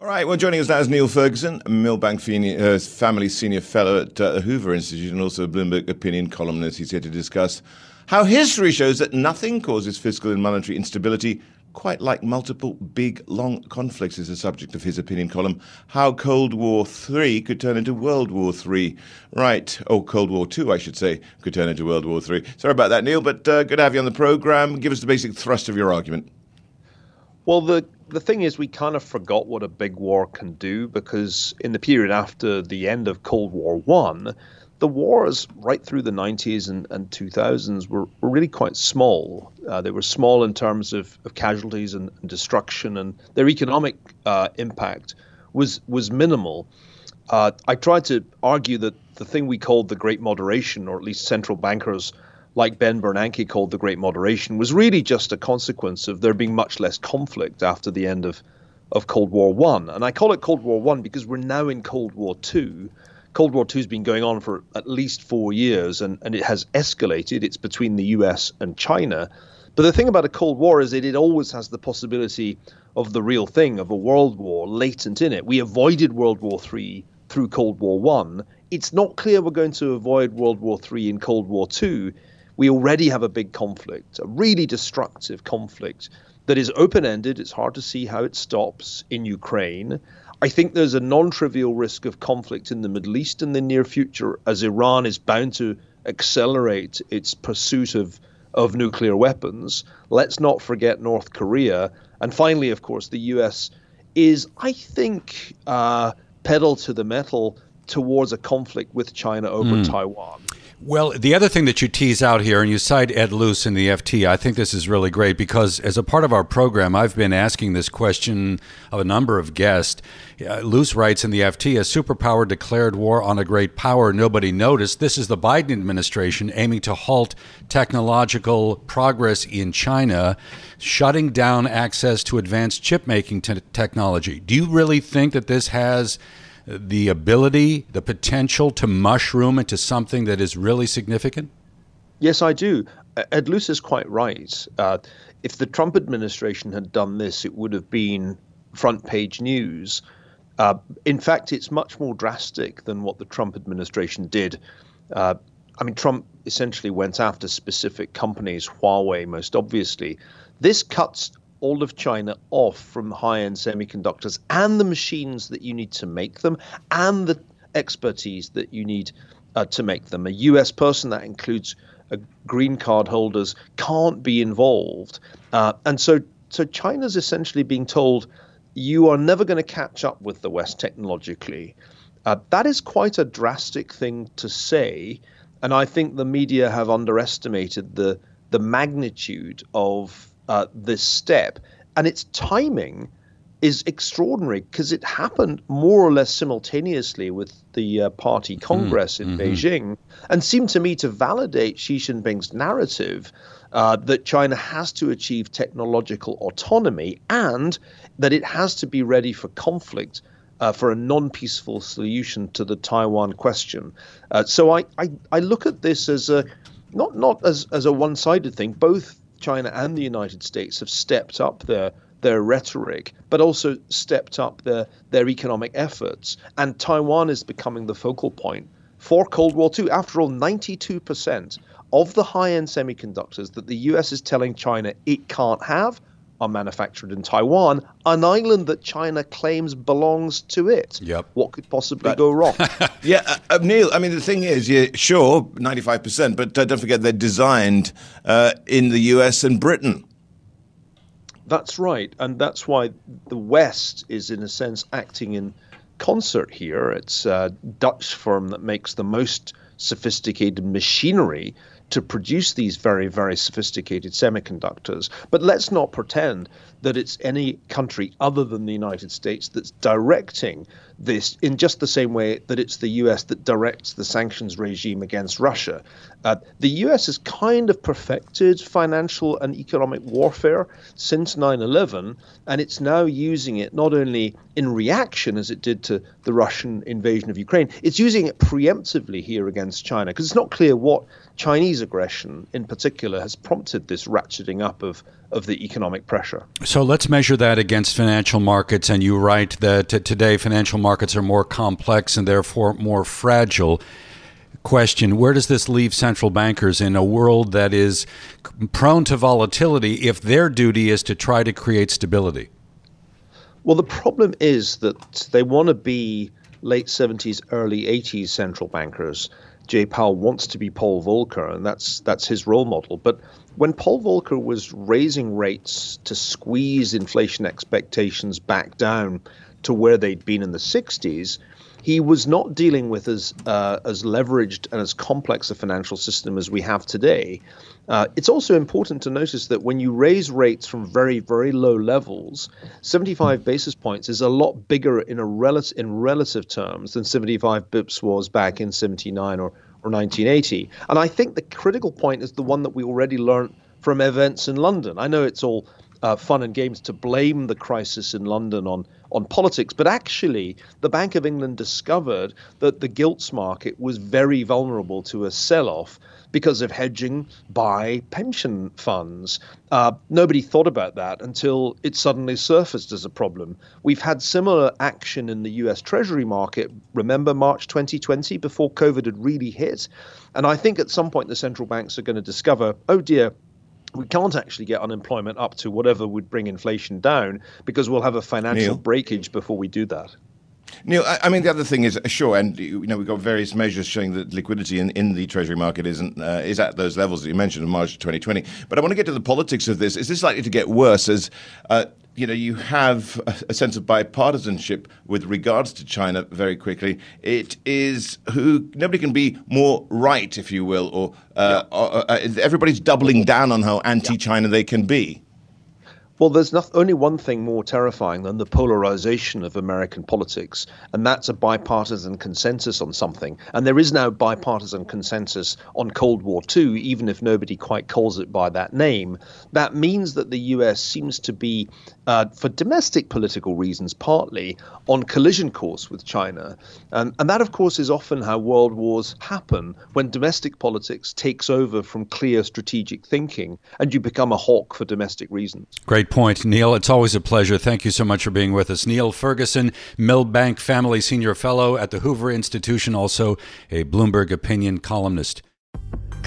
All right, well, joining us now is Niall Ferguson, Milbank uh, Family Senior Fellow at uh, the Hoover Institute and also a Bloomberg opinion columnist. He's here to discuss how history shows that nothing causes fiscal and monetary instability quite like multiple big, long conflicts is the subject of his opinion column. How Cold War III could turn into World War III. Right, oh, Cold War II, I should say, could turn into World War III. Sorry about that, Niall, but uh, good to have you on the programme. Give us the basic thrust of your argument. Well, the the thing is, we kind of forgot what a big war can do because in the period after the end of Cold War One, the wars right through the 90s and, and 2000s were, were really quite small. Uh, they were small in terms of, of casualties and, and destruction, and their economic uh, impact was was minimal. Uh, I tried to argue that the thing we called the Great Moderation, or at least central bankers like Ben Bernanke called the Great Moderation, was really just a consequence of there being much less conflict after the end of, of Cold War One. And I call it Cold War One because we're now in Cold War Two. Cold War Two has been going on for at least four years, and, and it has escalated. It's between the US and China. But the thing about a Cold War is that it always has the possibility of the real thing, of a world war latent in it. We avoided World War III through Cold War One. It's not clear we're going to avoid World War III in Cold War II we already have a big conflict, a really destructive conflict that is open ended. It's hard to see how it stops in Ukraine. I think there's a non trivial risk of conflict in the Middle East in the near future as Iran is bound to accelerate its pursuit of, of nuclear weapons. Let's not forget North Korea. And finally, of course, the US is, I think, uh, pedal to the metal towards a conflict with China over mm. Taiwan. Well, the other thing that you tease out here, and you cite Ed Luce in the FT, I think this is really great because as a part of our program, I've been asking this question of a number of guests. Uh, Luce writes in the FT, a superpower declared war on a great power nobody noticed. This is the Biden administration aiming to halt technological progress in China, shutting down access to advanced chip making te- technology. Do you really think that this has the ability, the potential to mushroom into something that is really significant? Yes, I do. Ed Luce is quite right. Uh, if the Trump administration had done this, it would have been front page news. Uh, in fact, it's much more drastic than what the Trump administration did. Uh, I mean, Trump essentially went after specific companies, Huawei most obviously. This cuts all of China off from high end semiconductors and the machines that you need to make them and the expertise that you need uh, to make them. A US person, that includes uh, green card holders, can't be involved. Uh, and so, so China's essentially being told you are never going to catch up with the West technologically. Uh, that is quite a drastic thing to say. And I think the media have underestimated the the magnitude of uh, this step. And its timing is extraordinary because it happened more or less simultaneously with the uh, party hmm. congress mm, in mm-hmm. Beijing and seemed to me to validate Xi Jinping's narrative uh, that China has to achieve technological autonomy and that it has to be ready for conflict. Uh, for a non-peaceful solution to the Taiwan question, uh, so I, I, I look at this as a not not as as a one-sided thing. Both China and the United States have stepped up their their rhetoric, but also stepped up their their economic efforts. And Taiwan is becoming the focal point for Cold War II. After all, 92% of the high-end semiconductors that the US is telling China it can't have are manufactured in Taiwan, an island that China claims belongs to it. Yep. What could possibly but, go wrong? yeah, uh, uh, Niall, I mean, the thing is, yeah, sure, 95%, but uh, don't forget they're designed uh, in the US and Britain. That's right. And that's why the West is, in a sense, acting in concert here. It's a Dutch firm that makes the most sophisticated machinery to produce these very, very sophisticated semiconductors. But let's not pretend that it's any country other than the United States that's directing this in just the same way that it's the US that directs the sanctions regime against Russia. Uh, the US has kind of perfected financial and economic warfare since 9 11, and it's now using it not only in reaction as it did to the Russian invasion of Ukraine, it's using it preemptively here against China because it's not clear what Chinese aggression in particular has prompted this ratcheting up of of the economic pressure. So let's measure that against financial markets. And you write that today financial markets are more complex and therefore more fragile. Question Where does this leave central bankers in a world that is prone to volatility if their duty is to try to create stability? Well, the problem is that they want to be late 70s, early 80s central bankers. Jay Powell wants to be Paul Volcker, and that's that's his role model. But when Paul Volcker was raising rates to squeeze inflation expectations back down to where they'd been in the 60s, he was not dealing with as uh, as leveraged and as complex a financial system as we have today. Uh, it's also important to notice that when you raise rates from very very low levels, 75 basis points is a lot bigger in a relative in relative terms than 75 bips was back in 79 or or 1980. And I think the critical point is the one that we already learned from events in London. I know it's all uh, fun and games to blame the crisis in London on on politics, but actually, the Bank of England discovered that the gilts market was very vulnerable to a sell-off because of hedging by pension funds. Uh, nobody thought about that until it suddenly surfaced as a problem. We've had similar action in the US Treasury market. Remember March 2020 before COVID had really hit? And I think at some point the central banks are going to discover, oh dear, we can't actually get unemployment up to whatever would bring inflation down because we'll have a financial Niall. breakage before we do that. Niall, I, I, mean, the other thing is, sure, and you know, we've got various measures showing that liquidity in, in the Treasury market isn't uh, is at those levels that you mentioned in March 2020. But I want to get to the politics of this. Is this likely to get worse as uh, you know, you have a, sense of bipartisanship with regards to China very quickly. It is who nobody can be more right, if you will, or, uh, yeah. or uh, everybody's doubling down on how anti-China they can be. Well, there's not, only one thing more terrifying than the polarization of American politics, and that's a bipartisan consensus on something. And there is now bipartisan consensus on Cold War II, even if nobody quite calls it by that name. That means that the US seems to be, uh, for domestic political reasons partly, on collision course with China. And, and that, of course, is often how world wars happen when domestic politics takes over from clear strategic thinking and you become a hawk for domestic reasons. Great point, Niall. It's always a pleasure. Thank you so much for being with us. Niall Ferguson, Milbank Family Senior Fellow at the Hoover Institution, also a Bloomberg Opinion columnist.